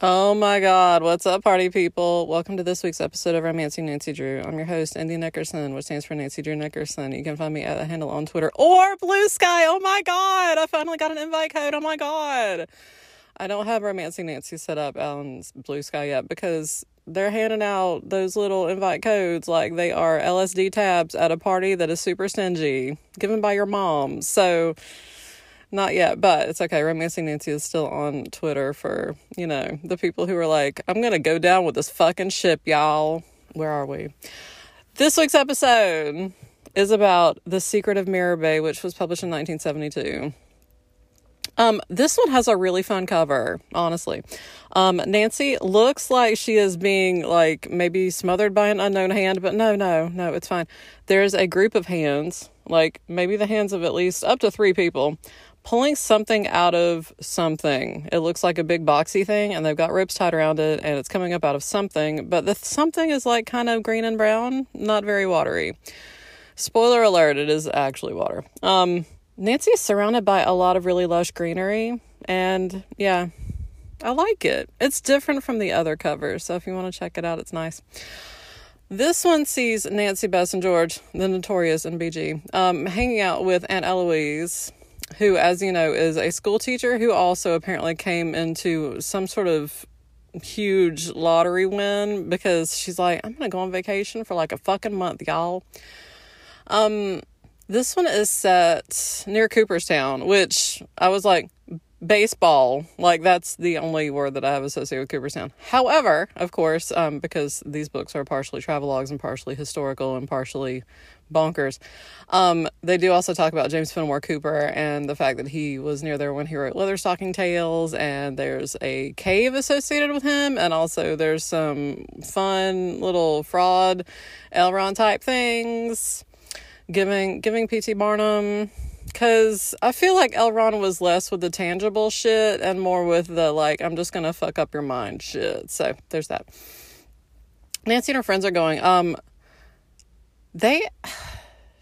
Oh my God, what's up, party people? Welcome to this week's episode of Romancing Nancy Drew. I'm your host, Indy Nickerson, which stands for Nancy Drew Nickerson. You can find me at the handle on Twitter or Bluesky. Oh my God, I finally got an invite code. Oh my God. I don't have Romancing Nancy set up on Bluesky yet because they're handing out those little invite codes like they are LSD tabs at a party that is super stingy, given by your mom. So, not yet, but it's okay. Romancing Nancy is still on Twitter for, you know, the people who are like, I'm going to go down with this fucking ship, y'all. Where are we? This week's episode is about The Secret of Mirror Bay, which was published in 1972. Um, this one has a really fun cover, honestly. Um, Nancy looks like she is being like maybe smothered by an unknown hand, but no, no, no, it's fine. There's a group of hands, like maybe the hands of at least up to three people, pulling something out of something. It looks like a big boxy thing, and they've got ropes tied around it, and it's coming up out of something, but the something is like kind of green and brown, not very watery. Spoiler alert, it is actually water. Um, Nancy is surrounded by a lot of really lush greenery, and yeah, I like it. It's different from the other covers, so if you want to check it out, it's nice. This one sees Nancy Bess and George, the notorious NBG, um, hanging out with Aunt Eloise, who, as you know, is a school teacher who also apparently came into some sort of huge lottery win because she's like, I'm gonna go on vacation for like a fucking month, y'all. Um, this one is set near Cooperstown, which I was like, baseball like that's the only word that i have associated with cooperstown however of course um, because these books are partially travelogues and partially historical and partially bonkers um, they do also talk about james fenimore cooper and the fact that he was near there when he wrote leatherstocking tales and there's a cave associated with him and also there's some fun little fraud L. Ron type things giving giving pt barnum because I feel like L. Ron was less with the tangible shit and more with the like, I'm just gonna fuck up your mind shit. So there's that. Nancy and her friends are going, um, they,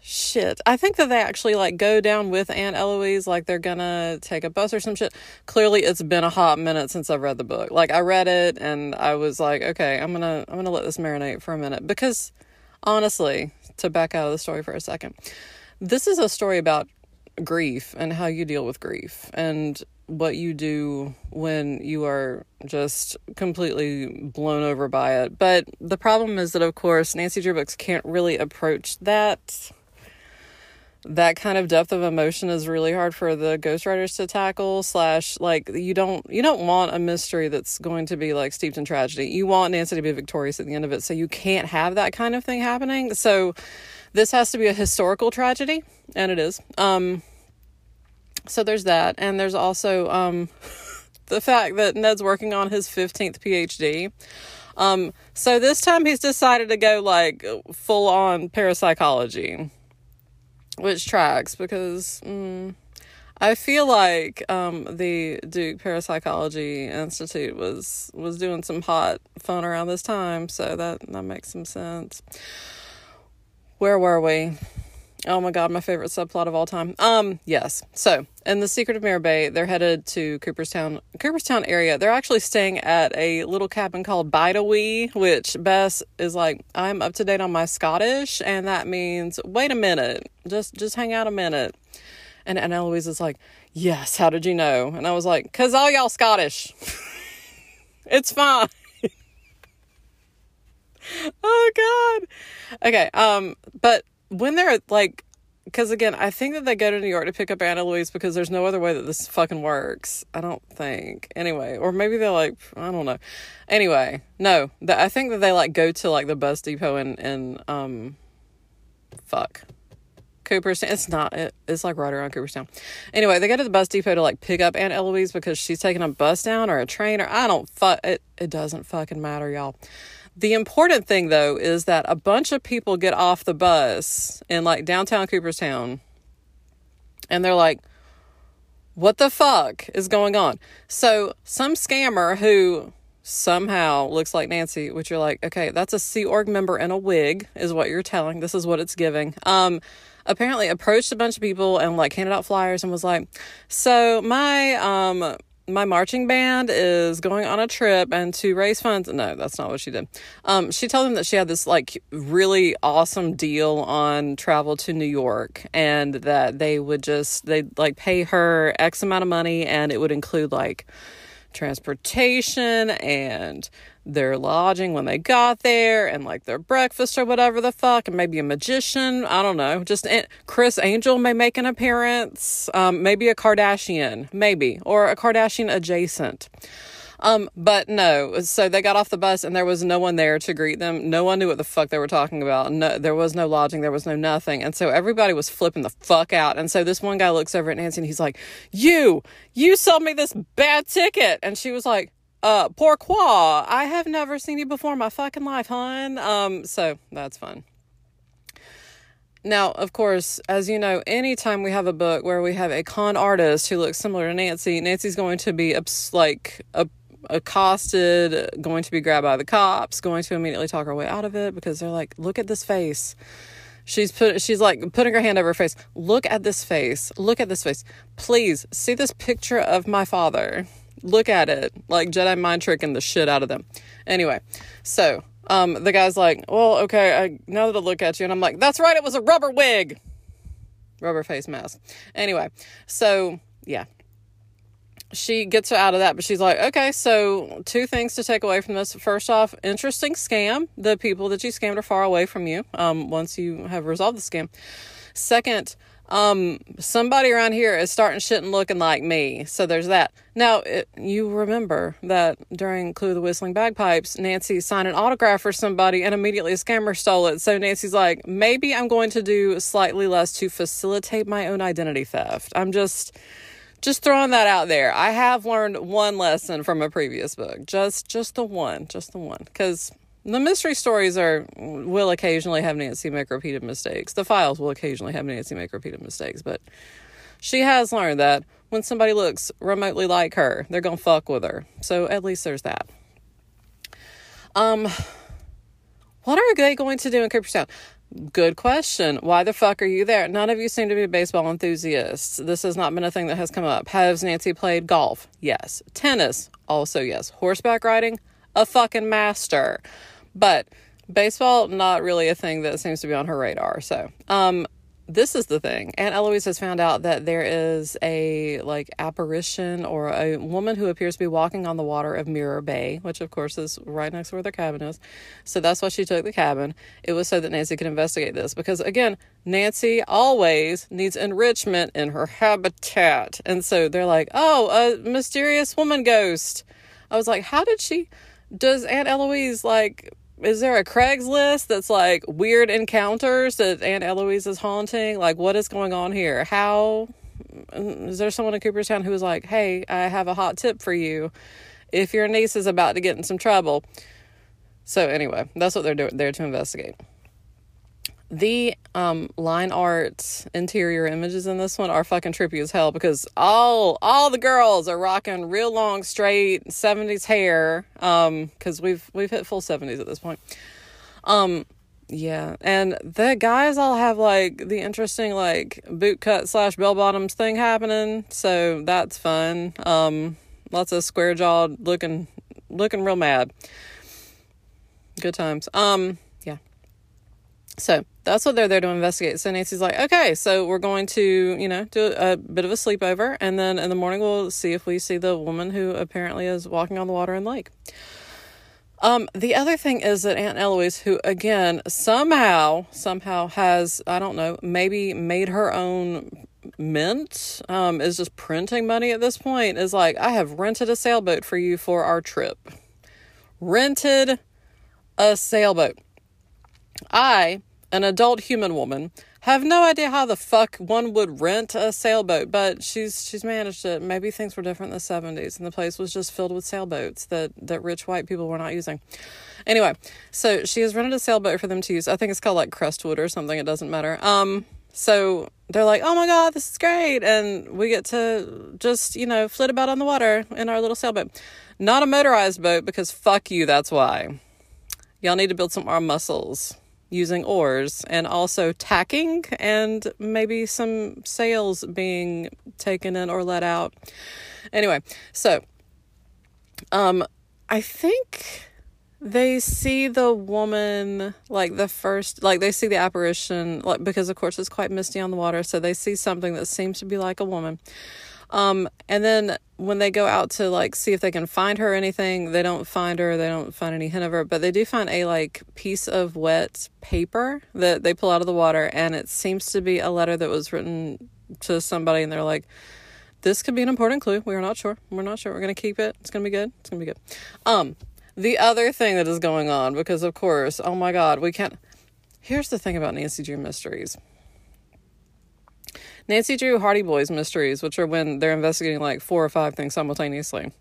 shit. I think that they actually like go down with Aunt Eloise, like they're gonna take a bus or some shit. Clearly, it's been a hot minute since I've read the book. Like I read it and I was like, okay, I'm gonna, I'm gonna let this marinate for a minute because honestly, to back out of the story for a second, this is a story about grief and how you deal with grief and what you do when you are just completely blown over by it. But the problem is that, of course, Nancy Drew books can't really approach that. That kind of depth of emotion is really hard for the ghostwriters to tackle. Slash, like you don't you don't want a mystery that's going to be like steeped in tragedy. You want Nancy to be victorious at the end of it, so you can't have that kind of thing happening. So this has to be a historical tragedy, and it is. Um, so there's that, and there's also um, the fact that Ned's working on his 15th PhD. Um, so this time he's decided to go like full on parapsychology, which tracks because mm, I feel like um, the Duke Parapsychology Institute was was doing some hot fun around this time, so that that makes some sense. Where were we? Oh my god, my favorite subplot of all time. Um, yes. So, in The Secret of Mirror Bay, they're headed to Cooperstown, Cooperstown area. They're actually staying at a little cabin called Bide-a-Wee, which Bess is like, I'm up to date on my Scottish, and that means wait a minute, just just hang out a minute. And and Eloise is like, Yes, how did you know? And I was like, Cause all y'all Scottish. it's fine. oh god. Okay, um, but when they're like because again, I think that they go to New York to pick up Aunt Eloise because there's no other way that this fucking works. I don't think. Anyway, or maybe they're like, I don't know. Anyway, no, the, I think that they like go to like the bus depot and in um, fuck, Cooperstown. It's not. It, it's like right around Cooperstown. Anyway, they go to the bus depot to like pick up Aunt Eloise because she's taking a bus down or a train or I don't fuck. It it doesn't fucking matter, y'all. The important thing though is that a bunch of people get off the bus in like downtown Cooperstown and they're like, what the fuck is going on? So some scammer who somehow looks like Nancy, which you're like, okay, that's a Sea Org member in a wig, is what you're telling. This is what it's giving. Um, apparently approached a bunch of people and like handed out flyers and was like, so my um my marching band is going on a trip and to raise funds. No, that's not what she did. Um, she told them that she had this like really awesome deal on travel to New York and that they would just, they'd like pay her X amount of money and it would include like transportation and their lodging when they got there and like their breakfast or whatever the fuck and maybe a magician i don't know just Criss Angel may make an appearance um, maybe a kardashian maybe or a kardashian adjacent um, but no, so they got off the bus and there was no one there to greet them. No one knew what the fuck they were talking about. No, there was no lodging, there was no nothing. And so everybody was flipping the fuck out. And so this one guy looks over at Nancy and he's like, You, you sold me this bad ticket. And she was like, uh, pourquoi? I have never seen you before in my fucking life, hon. Um, so that's fun. Now, of course, as you know, anytime we have a book where we have a con artist who looks similar to Nancy, Nancy's going to be like accosted, going to be grabbed by the cops, going to immediately talk her way out of it because they're like, look at this face. She's put she's like putting her hand over her face. Look at this face. Look at this face. Please see this picture of my father. Look at it. Like Jedi mind tricking the shit out of them. Anyway, so um the guy's like, Well, okay, I now that I look at you, and I'm like, That's right, it was a rubber wig. Rubber face mask. Anyway, so yeah, she gets her out of that, but she's like, okay, so two things to take away from this. First off, interesting scam. The people that you scammed are far away from you um, once you have resolved the scam. Second, um, somebody around here is starting shit and looking like me. So there's that. Now, it, you remember that during Clue the Whistling Bagpipes, Nancy signed an autograph for somebody and immediately a scammer stole it. So Nancy's like, maybe I'm going to do slightly less to facilitate my own identity theft. I'm just just throwing that out there. I have learned one lesson from a previous book. Just just the one, just the one. Cuz the mystery stories are will occasionally have Nancy make repeated mistakes. The files will occasionally have Nancy make repeated mistakes, but she has learned that when somebody looks remotely like her, they're to fuck with her. So at least there's that. Um what are they going to do in Cooperstown? Good question. Why the fuck are you there? None of you seem to be baseball enthusiasts. This has not been a thing that has come up. Has Nancy played golf? Yes. Tennis? Also yes. Horseback riding? A fucking master. But baseball, not really a thing that seems to be on her radar. So, um, this is the thing. Aunt Eloise has found out that there is a like apparition or a woman who appears to be walking on the water of Mirror Bay, which of course is right next to where their cabin is. So that's why she took the cabin. It was so that Nancy could investigate this because again, Nancy always needs enrichment in her habitat. And so they're like, "Oh, a mysterious woman ghost." I was like, "How did she does Aunt Eloise like is there a Craigslist that's like weird encounters that Aunt Eloise is haunting? Like, what is going on here? How mm, is there someone in Cooperstown who was like, hey, I have a hot tip for you if your niece is about to get in some trouble? So, anyway, that's what they're doing there to investigate the um line art interior images in this one are fucking trippy as hell because all all the girls are rocking real long straight 70s hair um cuz we've we've hit full 70s at this point. Um yeah and the guys all have like the interesting like boot cut slash bell bottoms thing happening so that's fun. Um lots of square jawed looking looking real mad. Good times. Um so that's what they're there to investigate. So Nancy's like, okay, so we're going to, you know, do a bit of a sleepover, and then in the morning we'll see if we see the woman who apparently is walking on the water in the lake. Um, the other thing is that Aunt Eloise, who again somehow somehow has I don't know maybe made her own mint, um, is just printing money at this point. Is like I have rented a sailboat for you for our trip. Rented a sailboat. I an adult human woman. Have no idea how the fuck one would rent a sailboat, but she's she's managed it. Maybe things were different in the seventies, and the place was just filled with sailboats that that rich white people were not using. Anyway, so she has rented a sailboat for them to use. I think it's called like Crestwood or something. It doesn't matter. Um, so they're like, "Oh my god, this is great!" And we get to just you know flit about on the water in our little sailboat, not a motorized boat because fuck you. That's why y'all need to build some arm muscles using oars and also tacking and maybe some sails being taken in or let out. Anyway, so um I think they see the woman like the first like they see the apparition like because of course it's quite misty on the water so they see something that seems to be like a woman um and then when they go out to like see if they can find her or anything they don't find her they don't find any hint of her but they do find a like piece of wet paper that they pull out of the water and it seems to be a letter that was written to somebody and they're like this could be an important clue. We are not sure. We're not sure. We're gonna keep it. It's gonna be good. It's gonna be good. Um the other thing that is going on, because of course, oh my God, we can't. Here's the thing about Nancy Drew mysteries. Nancy Drew Hardy Boys mysteries, which are when they're investigating like four or five things simultaneously.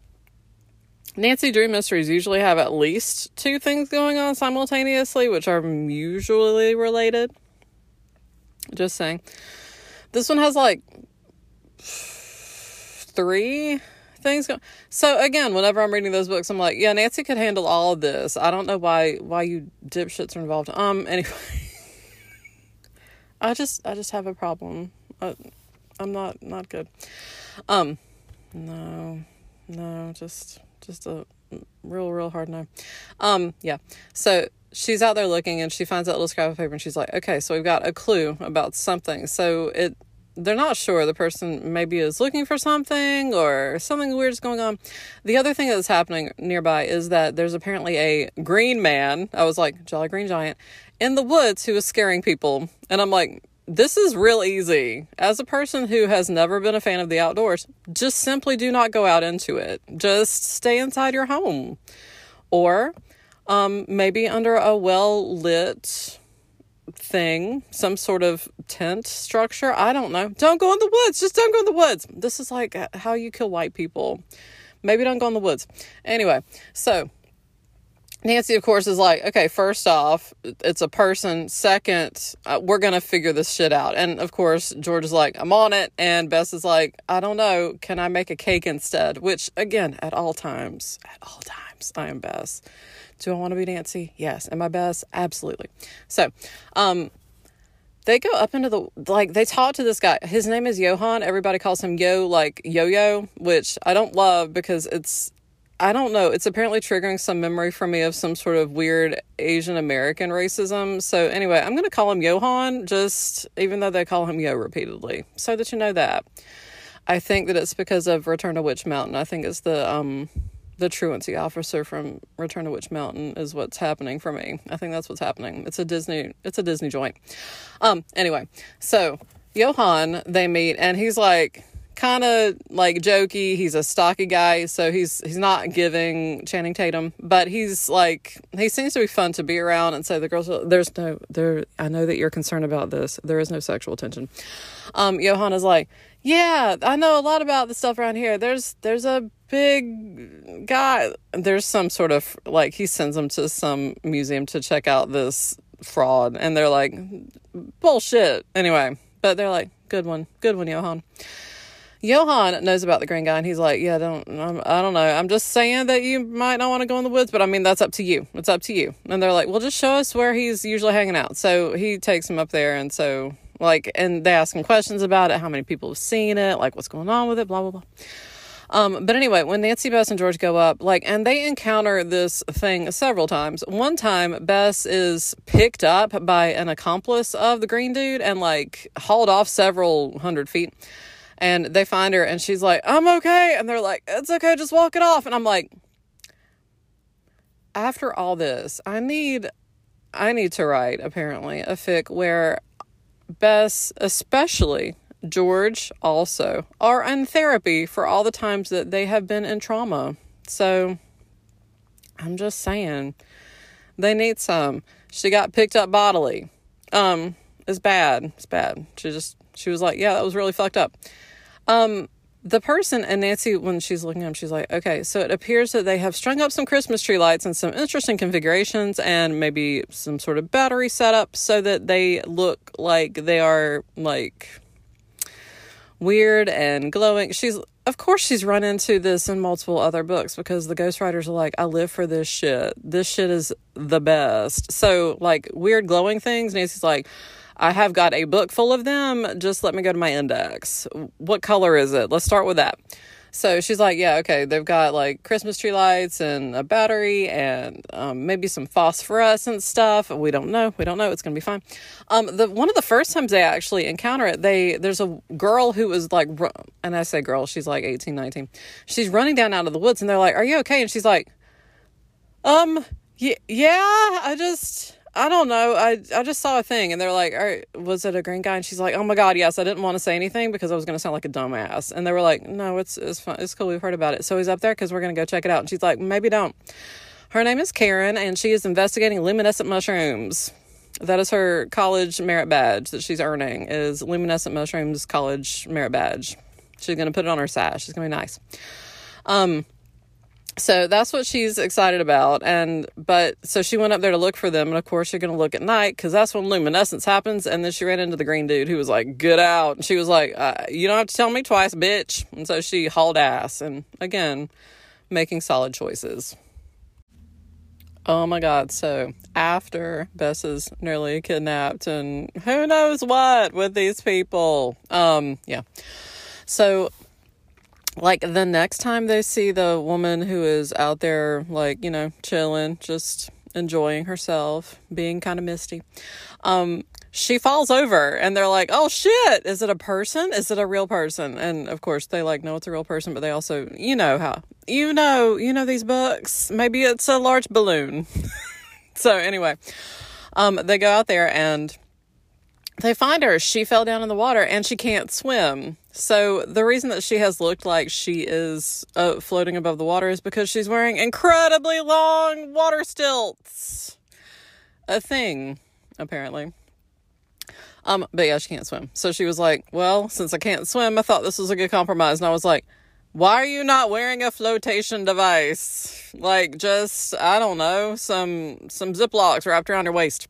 Nancy Drew mysteries usually have at least two things going on simultaneously, which are usually related. Just saying. This one has like three things go. So again, whenever I'm reading those books, I'm like, yeah, Nancy could handle all of this. I don't know why why you dipshits are involved. Um. Anyway, I just I just have a problem. I, I'm not not good. Um. No. No. Just just a real real hard no. Um. Yeah. So she's out there looking and she finds that little scrap of paper and she's like, okay, so we've got a clue about something. So it they're not sure the person maybe is looking for something or something weird is going on. The other thing that's happening nearby is that there's apparently a green man. I was like, Jolly Green Giant in the woods who is scaring people. And I'm like, this is real easy. As a person who has never been a fan of the outdoors, just simply do not go out into it. Just stay inside your home. Or um, maybe under a well lit thing, some sort of tent structure. I don't know. Don't go in the woods. Just don't go in the woods. This is like how you kill white people. Maybe don't go in the woods. Anyway, so Nancy, of course, is like, okay, first off, it's a person. Second, uh, we're going to figure this shit out. And of course, George is like, I'm on it. And Bess is like, I don't know. Can I make a cake instead? Which, again, at all times, at all times, I am Bess. Do I want to be Nancy? Yes. Am I Bess? Absolutely. So, um, they go up into the like they talk to this guy. His name is Johan. Everybody calls him Yo, like Yo Yo, which I don't love because it's I don't know. It's apparently triggering some memory for me of some sort of weird Asian American racism. So anyway, I'm gonna call him Johan, just even though they call him Yo repeatedly, so that you know that. I think that it's because of Return to Witch Mountain. I think it's the um the truancy officer from Return to Witch Mountain is what's happening for me. I think that's what's happening. It's a Disney it's a Disney joint. Um anyway, so Johan they meet and he's like kind of like jokey. He's a stocky guy, so he's he's not giving Channing Tatum, but he's like he seems to be fun to be around. And so the girls, there's no there. I know that you're concerned about this. There is no sexual tension. Um, Johan is like, yeah, I know a lot about the stuff around here. There's there's a big guy. There's some sort of like he sends them to some museum to check out this fraud, and they're like, bullshit. Anyway, but they're like, good one, good one, Johan. Johan knows about the green guy, and he's like, "Yeah, don't I'm, I don't know. I'm just saying that you might not want to go in the woods, but I mean that's up to you. It's up to you." And they're like, "Well, just show us where he's usually hanging out." So he takes him up there, and so like, and they ask him questions about it, how many people have seen it, like what's going on with it, blah blah blah. Um, but anyway, when Nancy, Bess, and George go up, like, and they encounter this thing several times. One time, Bess is picked up by an accomplice of the green dude and like hauled off several hundred feet. And they find her and she's like, I'm okay. And they're like, it's okay, just walk it off. And I'm like, after all this, I need I need to write apparently a fic where Bess, especially George also are in therapy for all the times that they have been in trauma. So I'm just saying they need some. She got picked up bodily. Um, it's bad. It's bad. She just she was like, Yeah, that was really fucked up. Um, the person and Nancy, when she's looking at them, she's like, okay, so it appears that they have strung up some Christmas tree lights and some interesting configurations and maybe some sort of battery setup so that they look like they are like weird and glowing. She's of course she's run into this in multiple other books because the ghostwriters are like, I live for this shit. This shit is the best. So, like, weird glowing things, Nancy's like, I have got a book full of them. Just let me go to my index. What color is it? Let's start with that. So she's like, yeah, okay, they've got like Christmas tree lights and a battery and um, maybe some phosphorescent stuff. We don't know. We don't know. It's gonna be fine. Um, the one of the first times they actually encounter it, they there's a girl who was like, and I say girl, she's like 18, 19. She's running down out of the woods, and they're like, "Are you okay?" And she's like, "Um, yeah, yeah, I just." I don't know. I I just saw a thing and they're like, All right, was it a green guy? And she's like, Oh my god, yes. I didn't want to say anything because I was gonna sound like a dumbass. And they were like, No, it's it's fun. It's cool. We've heard about it. So he's up there because we're gonna go check it out. And she's like, Maybe don't. Her name is Karen and she is investigating luminescent mushrooms. That is her college merit badge that she's earning is luminescent mushrooms college merit badge. She's gonna put it on her sash. It's gonna be nice. Um so that's what she's excited about. And but so she went up there to look for them. And of course you're going to look at night because that's when luminescence happens. And then she ran into the green dude who was like get out. And she was like uh, you don't have to tell me twice bitch. And so she hauled ass and again making solid choices. Oh my god. So after bess is nearly kidnapped and who knows what with these people. Um yeah. So like the next time they see the woman who is out there like you know chilling just enjoying herself being kind of misty um she falls over and they're like oh shit! Is it a person? Is it a real person? And of course they like know it's a real person but they also you know how you know you know these books? Maybe it's a large balloon. So anyway um they go out there and they find her. She fell down in the water and she can't swim. So the reason that she has looked like she is uh, floating above the water is because she's wearing incredibly long water stilts. A thing, apparently. Um, but yeah, she can't swim. So she was like, "Well, since I can't swim, I thought this was a good compromise." And I was like, "Why are you not wearing a flotation device? Like just I don't know, some some Ziplocs wrapped around your waist."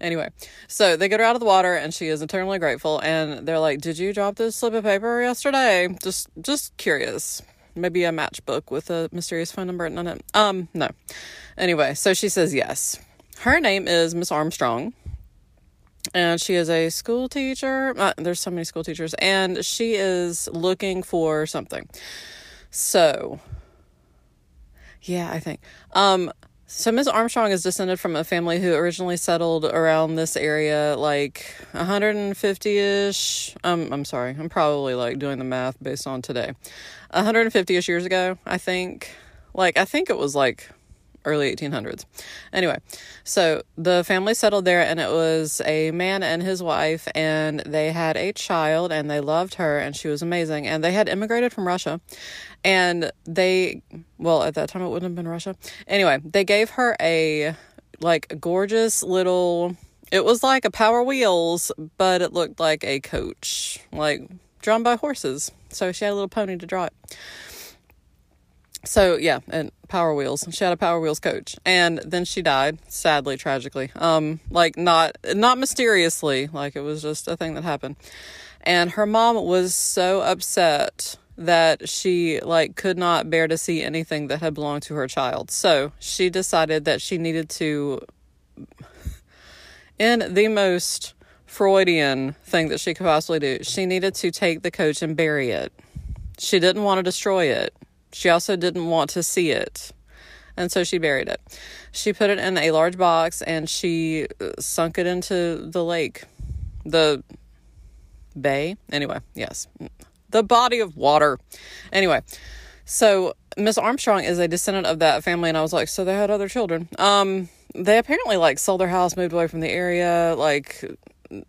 Anyway, so they get her out of the water and she is eternally grateful. And they're like, Did you drop this slip of paper yesterday? Just just curious. Maybe a matchbook with a mysterious phone number written on it. Um, no. Anyway, so she says yes. Her name is Miss Armstrong. And she is a school teacher. Uh, there's so many school teachers. And she is looking for something. So, yeah, I think. Um, so Miss Armstrong is descended from a family who originally settled around this area like 150ish. Um, I'm sorry, I'm probably like doing the math based on today. 150ish years ago, I think. Like I think it was like early 1800s. Anyway, so the family settled there, and it was a man and his wife, and they had a child, and they loved her, and she was amazing. And they had immigrated from Russia, and they, well, at that time it wouldn't have been Russia. Anyway, they gave her a like gorgeous little. It was like a Power Wheels, but it looked like a coach, like drawn by horses. So she had a little pony to draw it so yeah, and Power Wheels. She had a Power Wheels coach, and then she died sadly, tragically. Um, like not not mysteriously, like it was just a thing that happened. And her mom was so upset that she like could not bear to see anything that had belonged to her child. So she decided that she needed to, in the most Freudian thing that she could possibly do, she needed to take the coach and bury it. She didn't want to destroy it she also didn't want to see it. And so she buried it. She put it in a large box and she uh, sunk it into the lake. The bay? Anyway, yes. The body of water. Anyway, so Miss Armstrong is a descendant of that family, and I was like, so they had other children. Um, they apparently like sold their house, moved away from the area, like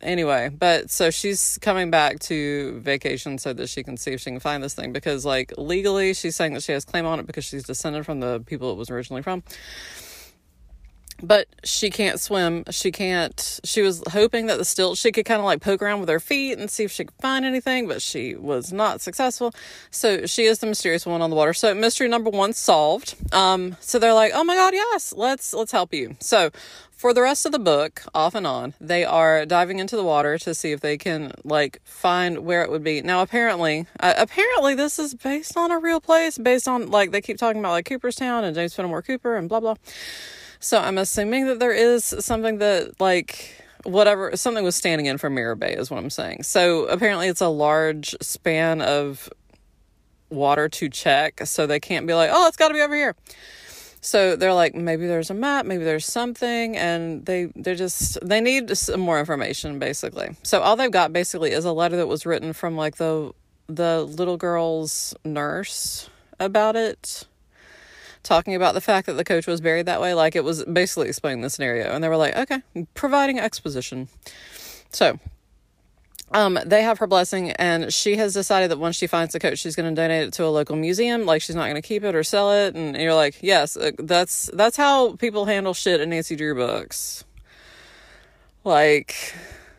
anyway, but so she's coming back to vacation so that she can see if she can find this thing because, like, legally, she's saying that she has claim on it because she's descended from the people it was originally from. but she can't swim. She can't. She was hoping that the stilt she could kind of like poke around with her feet and see if she could find anything, but she was not successful. So she is the mysterious one on the water. So mystery number one solved. Um, so they're like, oh my god, yes, let's let's help you. So for the rest of the book, off and on, they are diving into the water to see if they can like find where it would be. Now, apparently, uh, apparently this is based on a real place, based on like they keep talking about like Cooperstown and James Fenimore Cooper and blah blah. So I'm assuming that there is something that like whatever something was standing in for Mirror Bay is what I'm saying. So apparently it's a large span of water to check, so they can't be like, oh, it's got to be over here. So they're like, maybe there's a map, maybe there's something, and they they're just they need some more information basically. So all they've got basically is a letter that was written from like the the little girl's nurse about it talking about the fact that the coach was buried that way. Like it was basically explaining the scenario. And they were like, okay, providing exposition. So um, they have her blessing, and she has decided that once she finds the coach, she's going to donate it to a local museum. Like she's not going to keep it or sell it. And you're like, yes, uh, that's that's how people handle shit in Nancy Drew books. Like,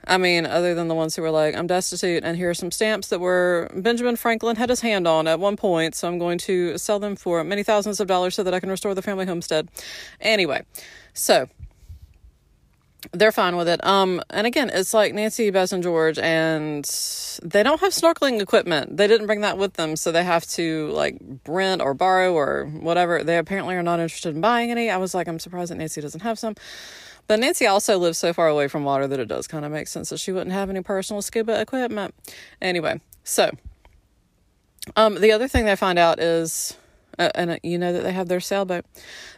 I mean, other than the ones who were like, I'm destitute, and here are some stamps that were Benjamin Franklin had his hand on at one point, so I'm going to sell them for many thousands of dollars so that I can restore the family homestead. Anyway, so they're fine with it. Um, and again, it's like Nancy, Bess, and George, and they don't have snorkeling equipment. They didn't bring that with them, so they have to like rent or borrow or whatever. They apparently are not interested in buying any. I was like, I'm surprised that Nancy doesn't have some. But Nancy also lives so far away from water that it does kind of make sense that she wouldn't have any personal scuba equipment. Anyway, so um, the other thing they find out is, uh, and uh, you know that they have their sailboat.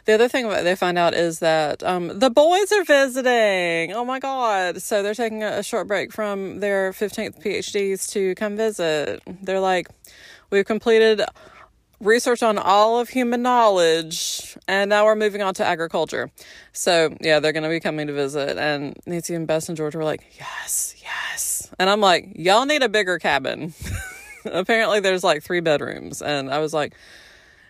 The other thing they find out is that um, the boys are visiting. Oh my God. So they're taking a, a short break from their 15th PhDs to come visit. They're like, we've completed research on all of human knowledge and now we're moving on to agriculture so yeah they're gonna be coming to visit and nancy and bess and george were like yes yes and i'm like y'all need a bigger cabin apparently there's like three bedrooms and i was like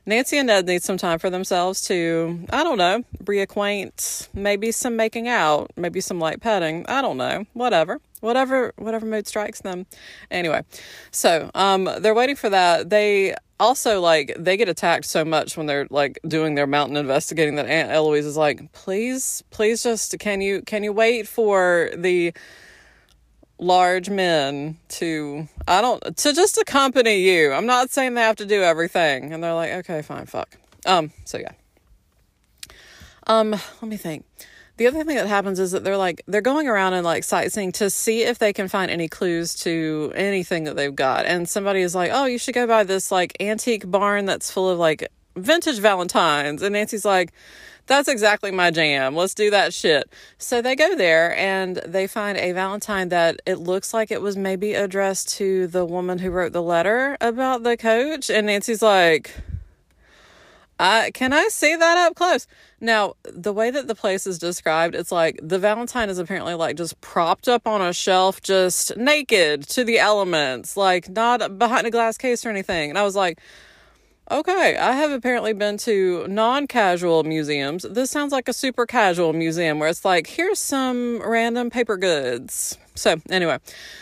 nancy and ned need some time for themselves to i don't know reacquaint maybe some making out maybe some light petting i don't know whatever. Whatever whatever mood strikes them. Anyway so um they're waiting for that. They also like they get attacked so much when they're like doing their mountain investigating that aunt eloise is like please please just can you can you wait for the large men to i don't to just accompany you. I'm not saying they have to do everything. And they're like okay fine fuck. Um so yeah. Um let me think. The other thing that happens is that they're like they're going around and like sightseeing to see if they can find any clues to anything that they've got. And somebody is like oh you should go by this like antique barn that's full of like vintage valentines. And nancy's like that's exactly my jam let's do that shit so they go there and they find a valentine that it looks like it was maybe addressed to the woman who wrote the letter about the coach and nancy's like I, can I see that up close? Now, the way that the place is described, it's like the Valentine is apparently like just propped up on a shelf, just naked to the elements, like not behind a glass case or anything. And I was like, okay, I have apparently been to non casual museums. This sounds like a super casual museum where it's like, here's some random paper goods. So, anyway,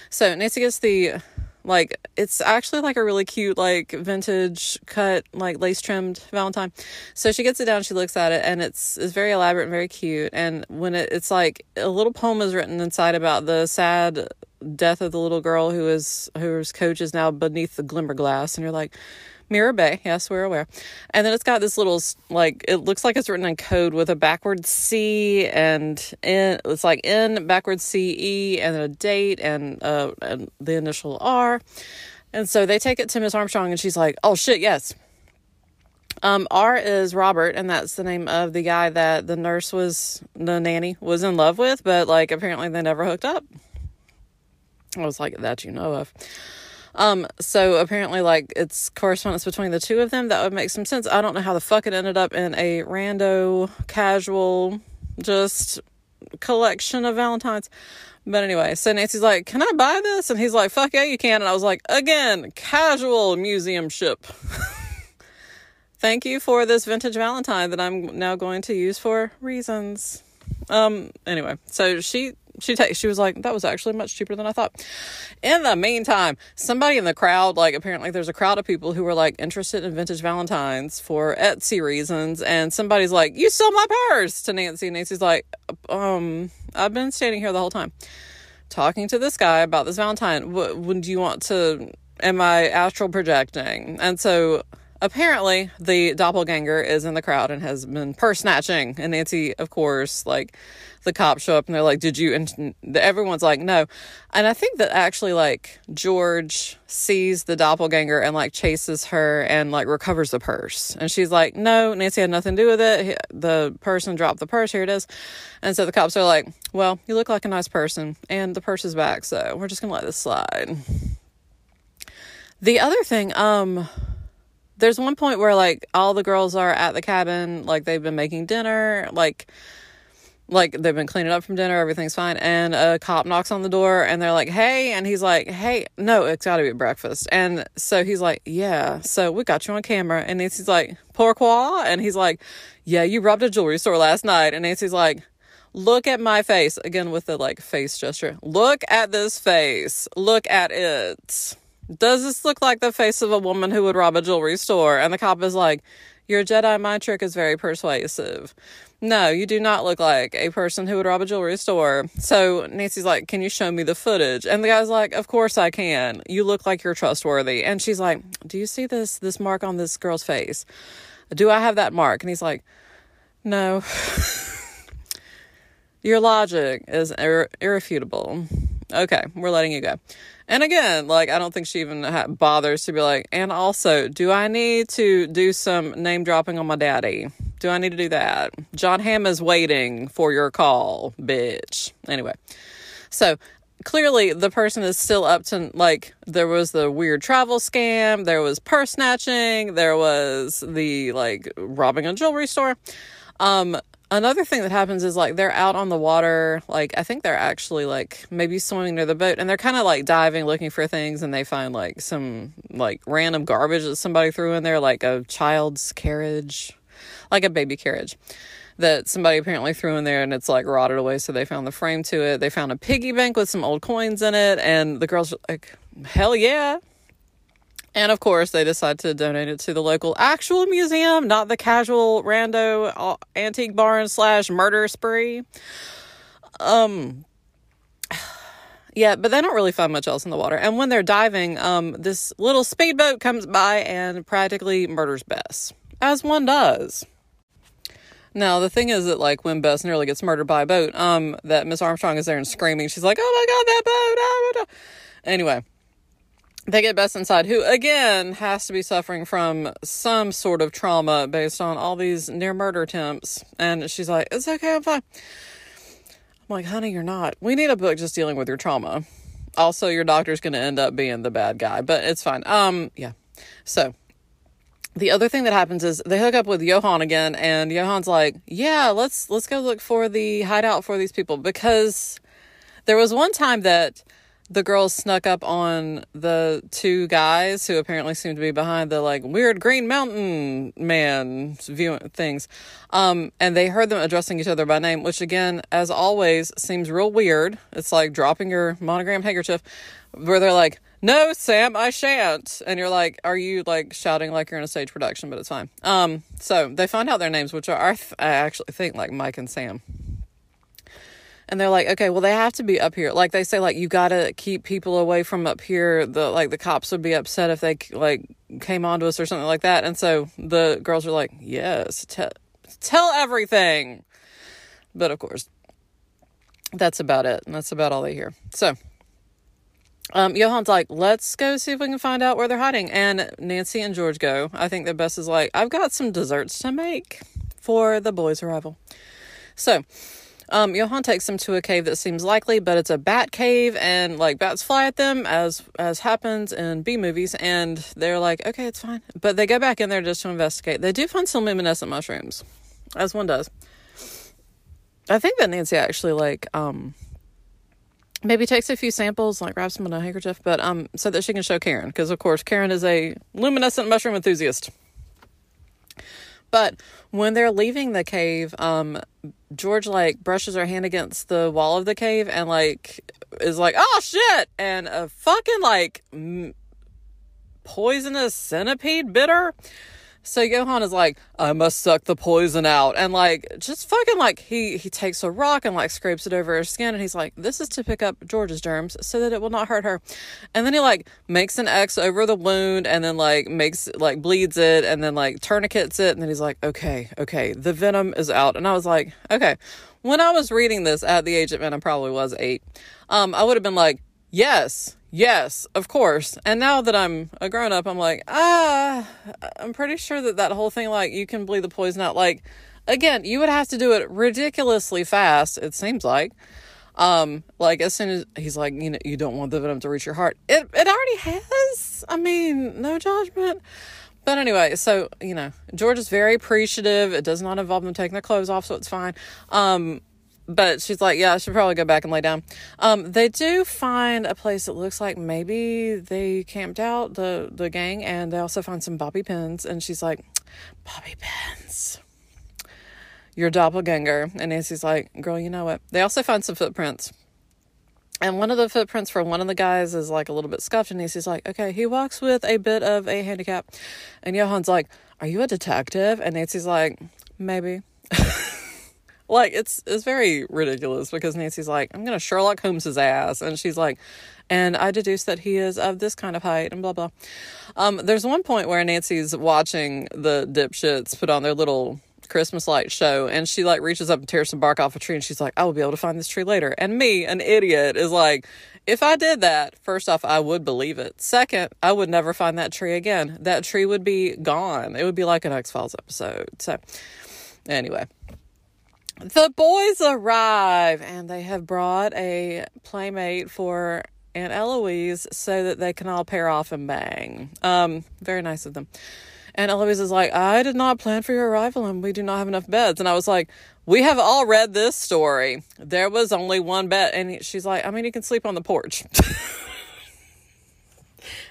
so Nancy gets the like it's actually like a really cute, like vintage cut, like lace trimmed Valentine. So she gets it down, she looks at it, and it's it's very elaborate and very cute. And when it, it's like a little poem is written inside about the sad death of the little girl who is whose coach is now beneath the Glimmerglass, and you're like, Mirror Bay, yes, we're aware. And then it's got this little, like, it looks like it's written in code with a backwards C and it's like N backwards C E and a date and, uh, and the initial R. And so they take it to Miss Armstrong and she's like, oh shit, yes. Um, R is Robert, and that's the name of the guy that the nurse was, the nanny was in love with, but like apparently they never hooked up. I was like, that you know of. Um, so apparently, like, it's correspondence between the two of them. That would make some sense. I don't know how the fuck it ended up in a rando, casual, just collection of Valentines. But anyway, so Nancy's like, Can I buy this? And he's like, Fuck yeah, you can. And I was like, Again, casual museum ship. Thank you for this vintage Valentine that I'm now going to use for reasons. Um, anyway, so she she ta- she was like that was actually much cheaper than I thought. In the meantime, somebody in the crowd like apparently there's a crowd of people who were like interested in vintage Valentines for Etsy reasons and somebody's like you stole my purse to Nancy. Nancy's like um I've been standing here the whole time talking to this guy about this Valentine. What would you want to am I astral projecting? And so apparently the doppelganger is in the crowd and has been purse snatching and nancy of course like the cops show up and they're like did you and everyone's like no. And i think that actually like george sees the doppelganger and like chases her and like recovers the purse. And she's like no nancy had nothing to do with it. The person dropped the purse. Here it is. And so the cops are like well you look like a nice person and the purse is back so we're just gonna let this slide. The other thing um there's one point where like all the girls are at the cabin, like they've been making dinner, like like they've been cleaning up from dinner, everything's fine, and a cop knocks on the door and they're like, "Hey," and he's like, "Hey, no, it's got to be breakfast." And so he's like, "Yeah, so we got you on camera." And Nancy's like, "Pourquoi?" And he's like, "Yeah, you robbed a jewelry store last night." And Nancy's like, "Look at my face." Again with the like face gesture. "Look at this face. Look at it." Does this look like the face of a woman who would rob a jewelry store? And the cop is like, Your Jedi mind trick is very persuasive. No, you do not look like a person who would rob a jewelry store. So Nancy's like, Can you show me the footage? And the guy's like, Of course I can. You look like you're trustworthy. And she's like, Do you see this this mark on this girl's face? Do I have that mark? And he's like, No. Your logic is ir- irrefutable. Okay, we're letting you go. And again, like, I don't think she even ha- bothers to be like, and also, do I need to do some name dropping on my daddy? Do I need to do that? Jon Hamm is waiting for your call, bitch. Anyway, so clearly the person is still up to like there was the weird travel scam there was purse snatching there was the like robbing a jewelry store um another thing that happens is like they're out on the water like i think they're actually like maybe swimming near the boat and they're kind of like diving looking for things and they find like some like random garbage that somebody threw in there like a child's carriage like a baby carriage that somebody apparently threw in there and it's like rotted away so they found the frame to it they found a piggy bank with some old coins in it and the girls are like hell yeah and of course, they decide to donate it to the local actual museum, not the casual rando uh, antique barn slash murder spree. Um, yeah, but they don't really find much else in the water. And when they're diving, um, this little speedboat comes by and practically murders Bess, as one does. Now the thing is that like when Bess nearly gets murdered by a boat, um, that Miss Armstrong is there and screaming. She's like, "Oh my god, that boat!" Ah, anyway, they get Bess inside, who again has to be suffering from some sort of trauma based on all these near murder attempts. And she's like, It's okay, I'm fine. I'm like, honey, you're not. We need a book just dealing with your trauma. Also, your doctor's gonna end up being the bad guy, but it's fine. Um, yeah. So the other thing that happens is they hook up with Johan again, and Johan's like, Yeah, let's let's go look for the hideout for these people because there was one time that the girls snuck up on the two guys who apparently seemed to be behind the like weird green mountain man viewing things um and they heard them addressing each other by name which again as always seems real weird. It's like dropping your monogram handkerchief where they're like no sam i shan't. And you're like are you like shouting like you're in a stage production? But it's fine. Um so they find out their names which are i, th- I actually think like mike and sam. And they're like okay well they have to be up here. Like they say like you gotta keep people away from up here. The like the cops would be upset if they like came onto us or something like that. And so the girls are like yes t- tell everything. But of course that's about it. And that's about all they hear. So um, Johan's like, let's go see if we can find out where they're hiding. And Nancy and George go. I think the Bess is like, I've got some desserts to make for the boys' arrival. So um, Johan takes them to a cave that seems likely, but it's a bat cave, and like bats fly at them, as as happens in B movies. And they're like, okay, it's fine, but they go back in there just to investigate. They do find some luminescent mushrooms, as one does. I think that Nancy actually like um maybe takes a few samples, like wraps them in a handkerchief, but um so that she can show Karen, because of course Karen is a luminescent mushroom enthusiast. But when they're leaving the cave, um, George like brushes her hand against the wall of the cave and like is like, "Oh shit!" and a fucking like m- poisonous centipede bitter. So Johan is like, I must suck the poison out. And like, just fucking like, he, he takes a rock and like scrapes it over her skin. And he's like, this is to pick up George's germs so that it will not hurt her. And then he like makes an X over the wound and then like makes, like bleeds it and then like tourniquets it. And then he's like, okay, okay, the venom is out. And I was like, okay. When I was reading this at the age of, and I probably was eight, um, I would have been like, yes, Yes, of course. And now that I'm a grown up, I'm like, ah, I'm pretty sure that that whole thing, like, you can bleed the poison out. Like, again, you would have to do it ridiculously fast, it seems like. Um, like, as soon as he's like, you know, you don't want the venom to reach your heart, it, it already has. I mean, no judgment. But anyway, so, you know, George is very appreciative. It does not involve them taking their clothes off, so it's fine. Um, but she's like, yeah, I should probably go back and lay down. Um, they do find a place that looks like maybe they camped out the the gang, and they also find some bobby pins. And she's like, bobby pins, your doppelganger. And Nancy's like, girl, you know what? They also find some footprints. And one of the footprints for one of the guys is like a little bit scuffed, and Nancy's like, okay, he walks with a bit of a handicap. And Johan's like, are you a detective? And Nancy's like, maybe. Like it's it's very ridiculous because Nancy's like, I'm gonna Sherlock Holmes his ass, and she's like, and I deduce that he is of this kind of height and blah blah. Um, there's one point where Nancy's watching the dipshits put on their little Christmas light show, and she like reaches up and tears some bark off a tree, and she's like, I will be able to find this tree later. And me, an idiot, is like, if I did that, first off, I would believe it. Second, I would never find that tree again. That tree would be gone. It would be like an X Files episode. So, anyway. The boys arrive and they have brought a playmate for Aunt Eloise so that they can all pair off and bang. Um, very nice of them. And Eloise is like, I did not plan for your arrival and we do not have enough beds. And I was like, We have all read this story. There was only one bed. And she's like, I mean, you can sleep on the porch.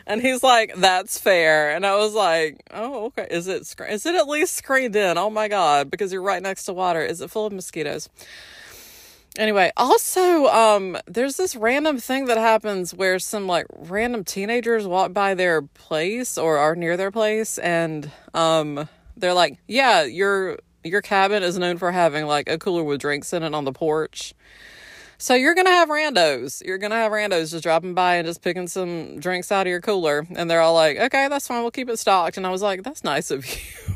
And he's like, "That's fair." And I was like, "Oh, okay. Is it is it at least screened in? Oh my god, because you're right next to water. Is it full of mosquitoes?" Anyway, also, um, there's this random thing that happens where some like random teenagers walk by their place or are near their place, and um, they're like, "Yeah, your your cabin is known for having like a cooler with drinks in it on the porch." So you're gonna have randos. You're gonna have randos just dropping by and just picking some drinks out of your cooler, and they're all like, "Okay, that's fine. We'll keep it stocked." And I was like, "That's nice of you."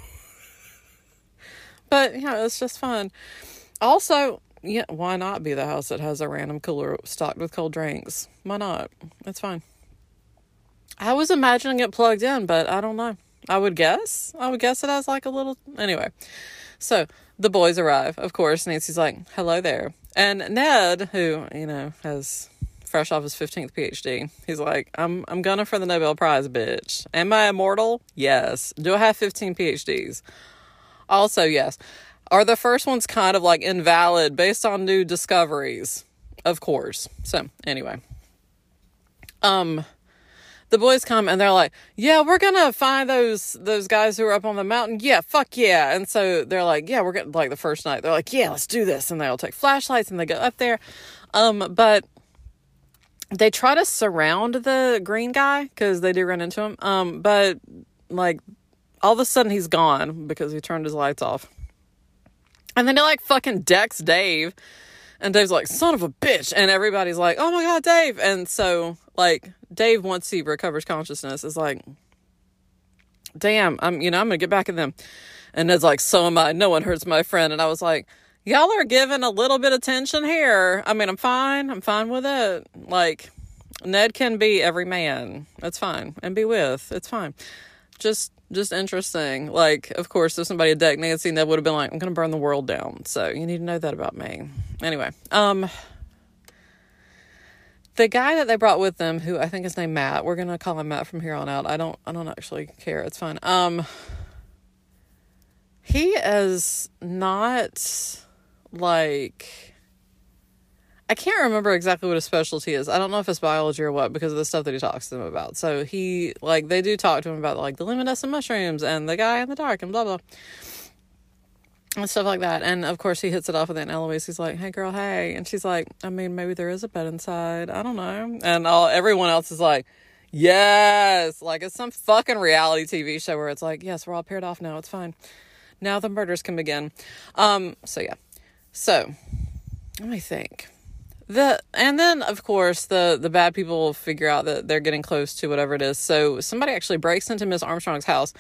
but yeah, it's just fun. Also, yeah, why not be the house that has a random cooler stocked with cold drinks? Why not? It's fine. I was imagining it plugged in, but I don't know. I would guess. I would guess it has like a little. Anyway, so the boys arrive. Of course, Nancy's like, "Hello there." And Ned, who, you know, has fresh off his 15th PhD, he's like, I'm, I'm gunning for the Nobel Prize, bitch. Am I immortal? Yes. Do I have 15 PhDs? Also, yes. Are the first ones kind of like invalid based on new discoveries? Of course. So, anyway. Um, the boys come and they're like, "Yeah, we're gonna find those those guys who are up on the mountain. Yeah, fuck yeah!" And so they're like, "Yeah, we're gonna like the first night. They're like, "Yeah, let's do this," and they'll take flashlights and they go up there. Um, but they try to surround the green guy because they do run into him. Um, but like all of a sudden he's gone because he turned his lights off. And then he like fucking decks Dave. And Dave's like, son of a bitch. And everybody's like, oh my God, Dave. And so, like, Dave, once he recovers consciousness, is like, damn, I'm, you know, I'm to get back at them. And Ned's like, so am I. No one hurts my friend. And I was like, y'all are giving a little bit of tension here. I mean, I'm fine. I'm fine with it. Like, Ned can be every man. That's fine. And be with. It's fine. Just just interesting. Like, of course, if somebody had decked Nancy, Ned would have been like, I'm gonna burn the world down. So you need to know that about me. Anyway, um the guy that they brought with them, who I think is named Matt, we're gonna call him Matt from here on out. I don't I don't actually care. It's fine. Um he is not like I can't remember exactly what his specialty is. I don't know if it's biology or what because of the stuff that he talks to them about. So he like they do talk to him about like the luminescent mushrooms and the guy in the dark and blah blah and stuff like that. And of course, he hits it off with Aunt Eloise. He's like, "Hey, girl, hey," and she's like, "I mean, maybe there is a bed inside. I don't know." And all everyone else is like, "Yes!" Like it's some fucking reality TV show where it's like, "Yes, we're all paired off now. It's fine. Now the murders can begin." Um. So yeah. So let me think the and then of course the the bad people figure out that they're getting close to whatever it is. So somebody actually breaks into miss armstrong's house.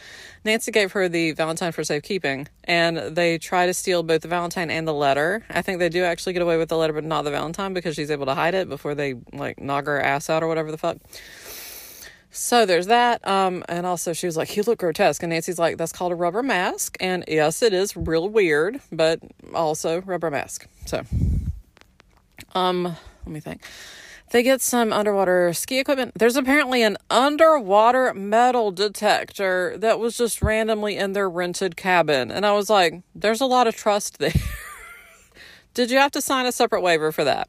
Nancy gave her the valentine for safekeeping and they try to steal both the valentine and the letter. I think they do actually get away with the letter but not the valentine because she's able to hide it before they like knock her ass out or whatever the fuck. So there's that um and also she was like you look grotesque. And nancy's like that's called a rubber mask. And yes it is real weird but also rubber mask. So um, let me think. They get some underwater ski equipment. There's apparently an underwater metal detector that was just randomly in their rented cabin. And I was like, there's a lot of trust there. Did you have to sign a separate waiver for that?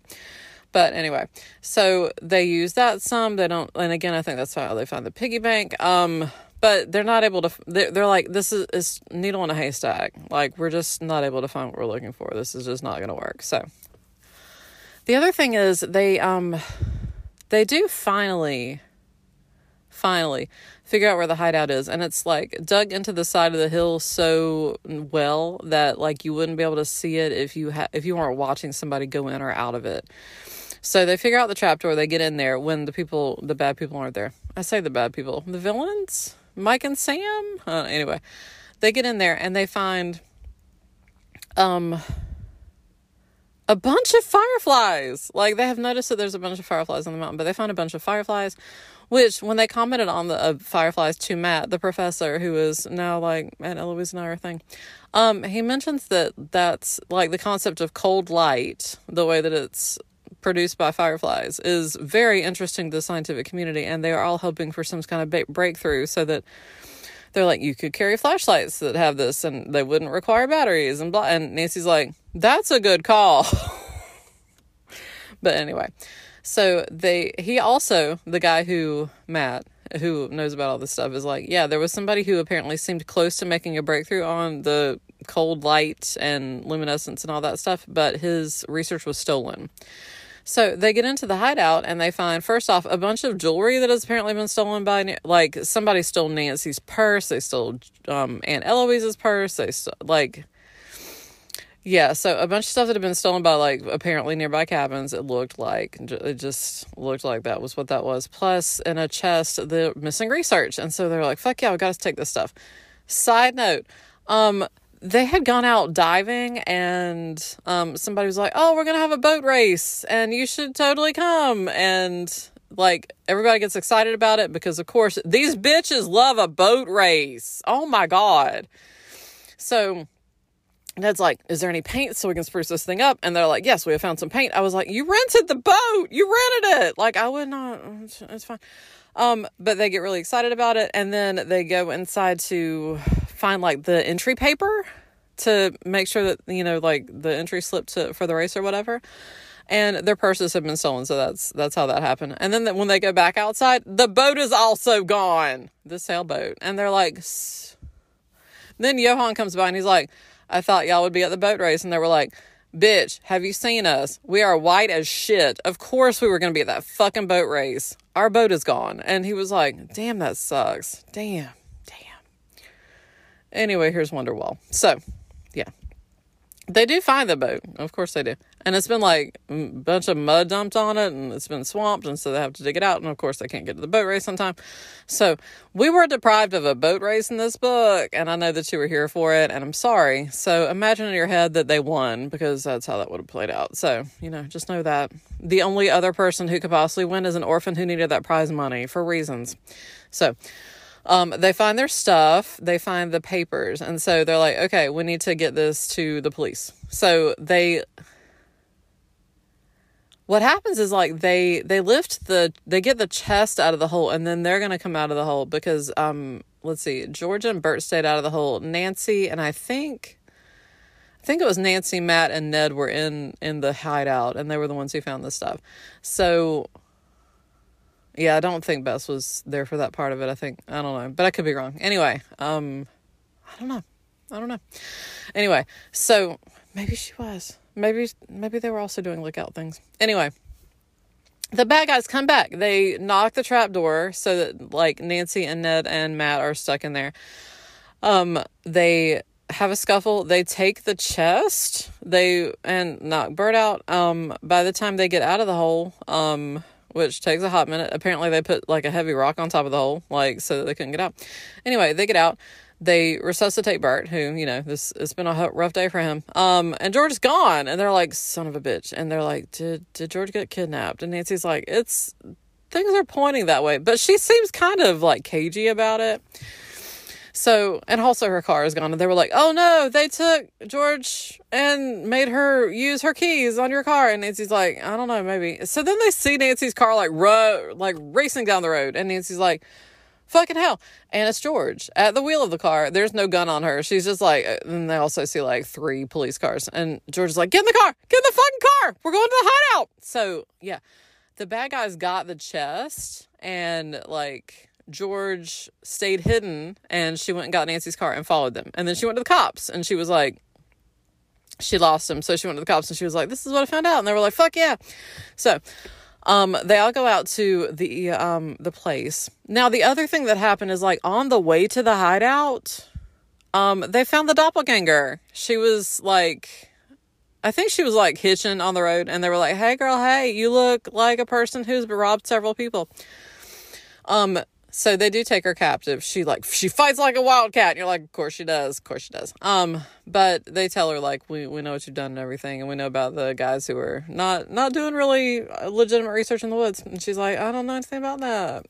But anyway, so they use that some. They don't, and again, I think that's how they find the piggy bank. Um, but they're not able to. They're, like, this is, is needle in a haystack. Like we're just not able to find what we're looking for. This is just not going to work. So the other thing is they um they do finally finally figure out where the hideout is and it's like dug into the side of the hill so well that like you wouldn't be able to see it if you had if you weren't watching somebody go in or out of it. So they figure out the trapdoor, they get in there when the people the bad people aren't there. I say the bad people. The villains? Mike and Sam? Uh, anyway, they get in there and they find um a bunch of fireflies. Like they have noticed that there's a bunch of fireflies on the mountain, but they found a bunch of fireflies. Which, when they commented on the uh, fireflies to Matt, the professor, who is now like Aunt Eloise and I are thing, um, he mentions that that's like the concept of cold light, the way that it's produced by fireflies, is very interesting to the scientific community, and they are all hoping for some kind of ba- breakthrough so that they're like, you could carry flashlights that have this, and they wouldn't require batteries and blah. And Nancy's like, that's a good call. but anyway, so they he also the guy who Matt who knows about all this stuff is like, yeah, there was somebody who apparently seemed close to making a breakthrough on the cold light and luminescence and all that stuff, but his research was stolen. So they get into the hideout and they find first off a bunch of jewelry that has apparently been stolen by like somebody stole Nancy's purse, they stole um Aunt Eloise's purse, they st- like yeah, so a bunch of stuff that had been stolen by like apparently nearby cabins. It looked like it just looked like that was what that was. Plus, in a chest, the missing research, and so they're like, "Fuck yeah, we got to take this stuff." Side note, um, they had gone out diving, and um, somebody was like, "Oh, we're gonna have a boat race, and you should totally come." And like everybody gets excited about it because, of course, these bitches love a boat race. Oh my god! So Ned's like, Is there any paint so we can spruce this thing up? And they're like, Yes, we have found some paint. I was like, You rented the boat. You rented it. Like, I would not. It's fine. Um, but they get really excited about it. And then they go inside to find like the entry paper to make sure that, you know, like the entry slip to, for the race or whatever. And their purses have been stolen. So that's, that's how that happened. And then when they go back outside, the boat is also gone, the sailboat. And they're like, Sss. then Johan comes by and he's like, I thought y'all would be at the boat race. And they were like, Bitch, have you seen us? We are white as shit. Of course we were to be at that fucking boat race. Our boat is gone. And he was like, Damn, that sucks. Damn. Anyway, here's Wonderwall. So, yeah. They do find the boat. Of course they do and it's been like a bunch of mud dumped on it and it's been swamped and so they have to dig it out and of course they can't get to the boat race on time so we were deprived of a boat race in this book and i know that you were here for it and i'm sorry so imagine in your head that they won because that's how that would have played out so you know just know that the only other person who could possibly win is an orphan who needed that prize money for reasons so um, they find their stuff, they find the papers, and so they're like, okay, we need to get this to the police. So they what happens is like they they lift the they get the chest out of the hole and then they're gonna come out of the hole because um let's see Georgia and Burt stayed out of the hole Nancy and I think I think it was Nancy, Matt, and Ned were in in the hideout, and they were the ones who found the stuff. So, yeah, I don't think Bess was there for that part of it. I think I don't know, but I could be wrong. Anyway, um, I don't know. I don't know. Anyway, so maybe she was. Maybe maybe they were also doing lookout things. Anyway, the bad guys come back. They knock the trap door so that like Nancy and Ned and Matt are stuck in there. Um, they have a scuffle. They take the chest. They and knock Burt out. Um, by the time they get out of the hole, um, which takes a hot minute. Apparently, they put like a heavy rock on top of the hole, like so that they couldn't get out. Anyway, they get out. They resuscitate Burt, who you know this it's been a rough day for him. Um, and George is gone, and they're like, "Son of a bitch!" And they're like, "Did did George get kidnapped?" And Nancy's like, "It's things are pointing that way," but she seems kind of like cagey about it. So, and also her car is gone. And they were like, oh no, they took George and made her use her keys on your car. And Nancy's like, I don't know, maybe. So then they see Nancy's car like, ru- like racing down the road. And Nancy's like, fucking hell. And it's George at the wheel of the car. There's no gun on her. She's just like, uh, and they also see like three police cars. And George is like, get in the car, get in the fucking car. We're going to the hideout. So yeah, the bad guys got the chest and like George stayed hidden and she went and got Nancy's car and followed them. And then she went to the cops and she was like, she lost him. So she went to the cops and she was like, this is what I found out. And they were like, fuck yeah. So, um, they all go out to the, um, the place. Now, the other thing that happened is like on the way to the hideout, um, they found the doppelganger. She was like, I think she was like hitching on the road and they were like, hey girl, hey, you look like a person who's robbed several people. Um, so they do take her captive. She like she fights like a wildcat. And you're like, of course she does, of course she does. Um, but they tell her like we we know what you've done and everything, and we know about the guys who are not not doing really legitimate research in the woods. And she's like, I don't know anything about that.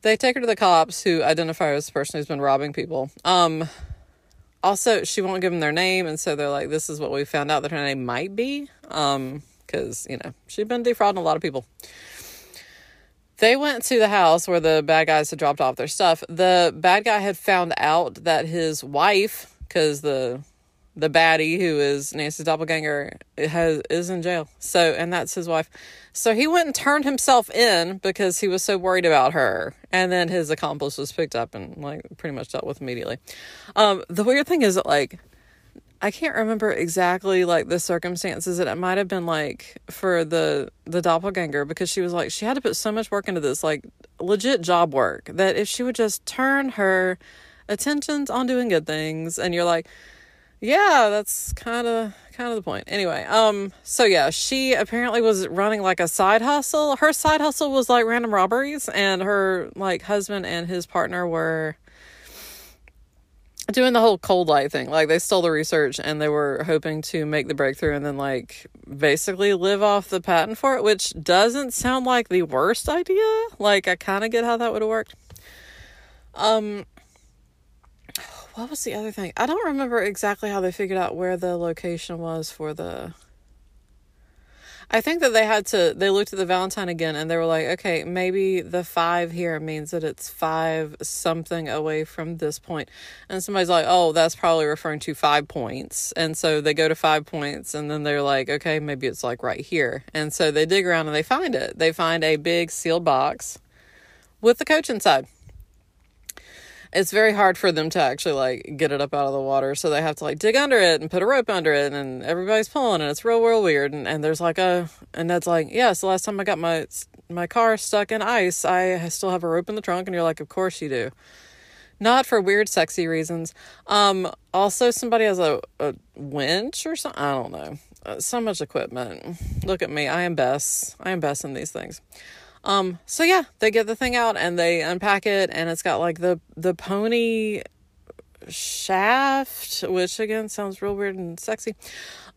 They take her to the cops who identify her as the person who's been robbing people. Um, also she won't give them their name, and so they're like, this is what we found out that her name might be. Um, because you know she'd been defrauding a lot of people. They went to the house where the bad guys had dropped off their stuff. The bad guy had found out that his wife, because the the baddie who is Nancy's doppelganger has is in jail. So and that's his wife. So he went and turned himself in because he was so worried about her. And then his accomplice was picked up and like pretty much dealt with immediately. Um, the weird thing is that like I can't remember exactly like the circumstances that it might have been like for the the doppelganger because she was like she had to put so much work into this like legit job work that if she would just turn her attentions on doing good things and you're like yeah that's kind of kind of the point. Anyway um so yeah she apparently was running like a side hustle. Her side hustle was like random robberies and her like husband and his partner were doing the whole cold light thing. Like they stole the research and they were hoping to make the breakthrough and then like basically live off the patent for it, which doesn't sound like the worst idea. Like I kind of get how that would have worked. Um what was the other thing? I don't remember exactly how they figured out where the location was for the I think that they had to, they looked at the Valentine again and they were like, okay, maybe the five here means that it's five something away from this point. And somebody's like, oh, that's probably referring to five points. And so they go to five points and then they're like, okay, maybe it's like right here. And so they dig around and they find it. They find a big sealed box with the coach inside it's very hard for them to actually like get it up out of the water. So they have to like dig under it and put a rope under it and everybody's pulling and it's real real weird. And, and there's like a and that's like yes yeah, the last time i got my my car stuck in ice i still have a rope in the trunk and you're like of course you do. Not for weird sexy reasons. Um also somebody has a, a winch or something i don't know. Uh, so much equipment. Look at me. I am best. I am best in these things um, so yeah, they get the thing out and they unpack it and it's got like the the pony shaft, which again sounds real weird and sexy.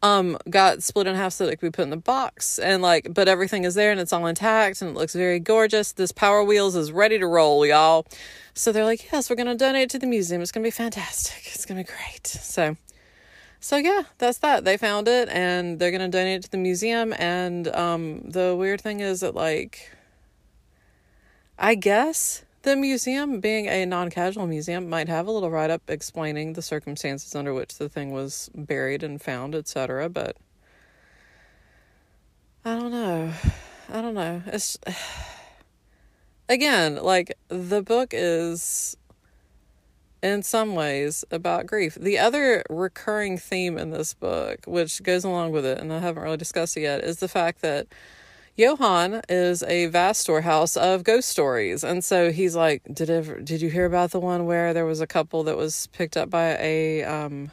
Um, got split in half so that it could be put in the box and like but everything is there and it's all intact and it looks very gorgeous. This Power Wheels is ready to roll, y'all. So they're like, Yes, we're gonna donate to the museum. It's gonna be fantastic. It's gonna be great. So so yeah, that's that. They found it and they're gonna donate it to the museum. And um, the weird thing is that like I guess the museum, being a non casual museum, might have a little write up explaining the circumstances under which the thing was buried and found, etc. But I don't know. I don't know. It's again, like the book is in some ways about grief. The other recurring theme in this book, which goes along with it, and I haven't really discussed it yet, is the fact that Johann is a vast storehouse of ghost stories. And so he's like, Did ever did you hear about the one where there was a couple that was picked up by a um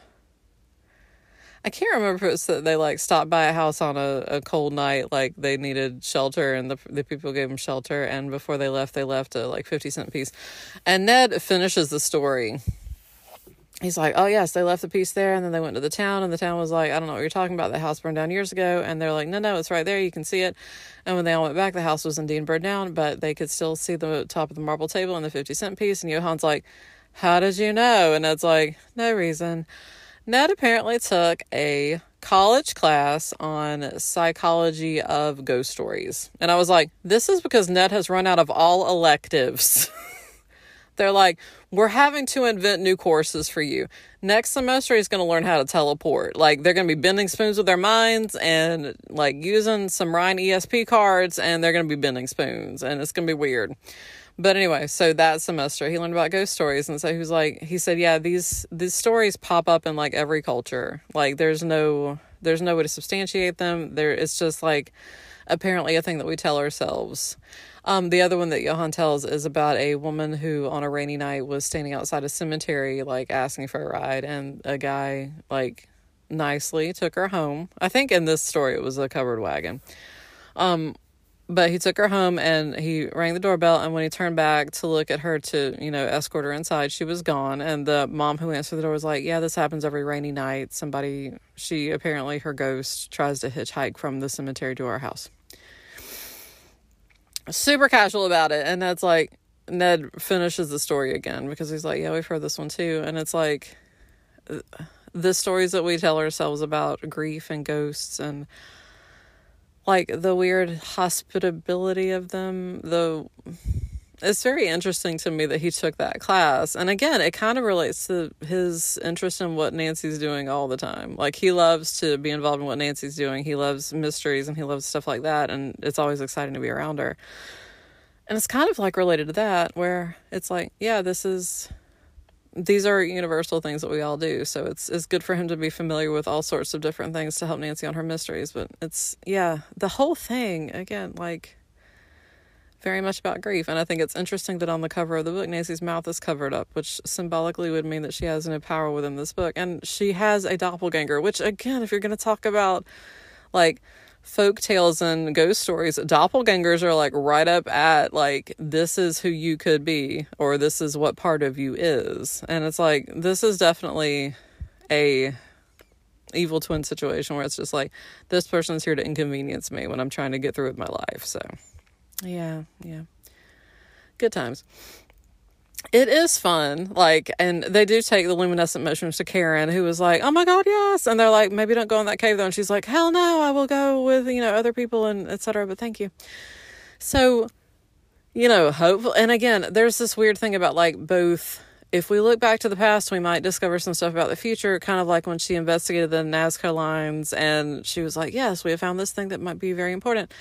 I can't remember if it was that they like stopped by a house on a, a cold night, like they needed shelter, and the the people gave them shelter. And before they left, they left a like fifty cent piece. And Ned finishes the story. He's like, "Oh yes, they left the piece there, and then they went to the town, and the town was like, I don't know what you're talking about. The house burned down years ago." And they're like, "No, no, it's right there. You can see it." And when they all went back, the house was indeed burned down, but they could still see the top of the marble table and the fifty cent piece. And Johann's like, "How did you know?" And Ned's like, "No reason." Ned apparently took a college class on psychology of ghost stories. And I was like, this is because Ned has run out of all electives. They're like, we're having to invent new courses for you. Next semester, he's going to learn how to teleport. Like, they're going to be bending spoons with their minds and like using some Rhine ESP cards, and they're going to be bending spoons, and it's going to be weird. But anyway, so that semester he learned about ghost stories, and so he was like, he said, yeah, these these stories pop up in like every culture. Like there's no there's no way to substantiate them. There it's just like apparently a thing that we tell ourselves. Um, the other one that Johann tells is about a woman who on a rainy night was standing outside a cemetery, like asking for a ride, and a guy like nicely took her home. I think in this story it was a covered wagon. Um, but he took her home and he rang the doorbell and when he turned back to look at her to you know escort her inside she was gone. And the mom who answered the door was like yeah this happens every rainy night. Somebody she apparently her ghost tries to hitchhike from the cemetery to our house. Super casual about it. And that's like ned finishes the story again because he's like yeah we've heard this one too. And it's like uh, the stories that we tell ourselves about grief and ghosts and like the weird hospitability of them the it's very interesting to me that he took that class. And again it kind of relates to his interest in what nancy's doing all the time. Like he loves to be involved in what nancy's doing. He loves mysteries and he loves stuff like that and it's always exciting to be around her. And it's kind of like related to that where it's like yeah this is these are universal things that we all do. So it's it's good for him to be familiar with all sorts of different things to help Nancy on her mysteries. But it's yeah, the whole thing again, like very much about grief. And I think it's interesting that on the cover of the book, Nancy's mouth is covered up, which symbolically would mean that she has no power within this book. And she has a doppelganger, which again, if you're gonna talk about like folk tales and ghost stories, doppelgangers are like right up at like this is who you could be or this is what part of you is. And it's like this is definitely a evil twin situation where it's just like this person's here to inconvenience me when I'm trying to get through with my life. So, yeah, yeah. Good times it is fun. Like, and they do take the luminescent mushrooms to Karen, who was like, "Oh my god, yes!" And they're like, "Maybe don't go in that cave though." And she's like, "Hell no, I will go with you know other people and etc." But thank you. So, you know, hopeful. And again, there's this weird thing about like both. If we look back to the past, we might discover some stuff about the future, kind of like when she investigated the Nazca lines and she was like, Yes, we have found this thing that might be very important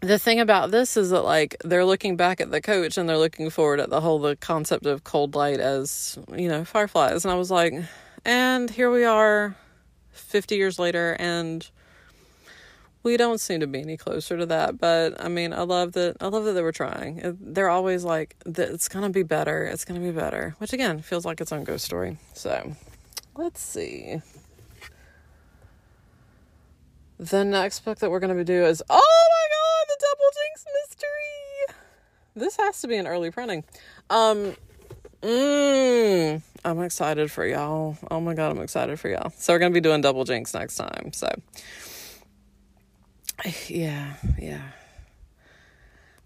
the thing about this is that like they're looking back at the coach and they're looking forward at the whole the concept of cold light as you know fireflies. And i was like and here we are 50 years later and we don't seem to be any closer to that. But i mean i love that i love that they were trying. They're always like it's gonna be better it's gonna be better which again feels like its own ghost story. So let's see. The next book that we're to do is oh my god the double jinx mystery. This has to be an early printing. Um mm, i'm excited for y'all. Oh my god i'm excited for y'all. So we're to be doing double jinx next time so. Yeah yeah.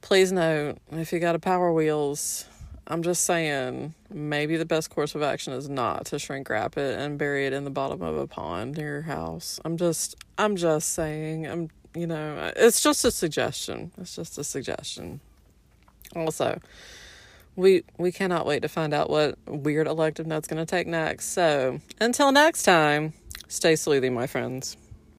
Please note if you got a power wheels I'm just saying, maybe the best course of action is not to shrink wrap it and bury it in the bottom of a pond near your house. I'm just, I'm just saying, I'm, you know, uh, it's just a suggestion. It's just a suggestion. Also, we we cannot wait to find out what weird elective note's going to take next. So, until next time, stay sleuthy, my friends.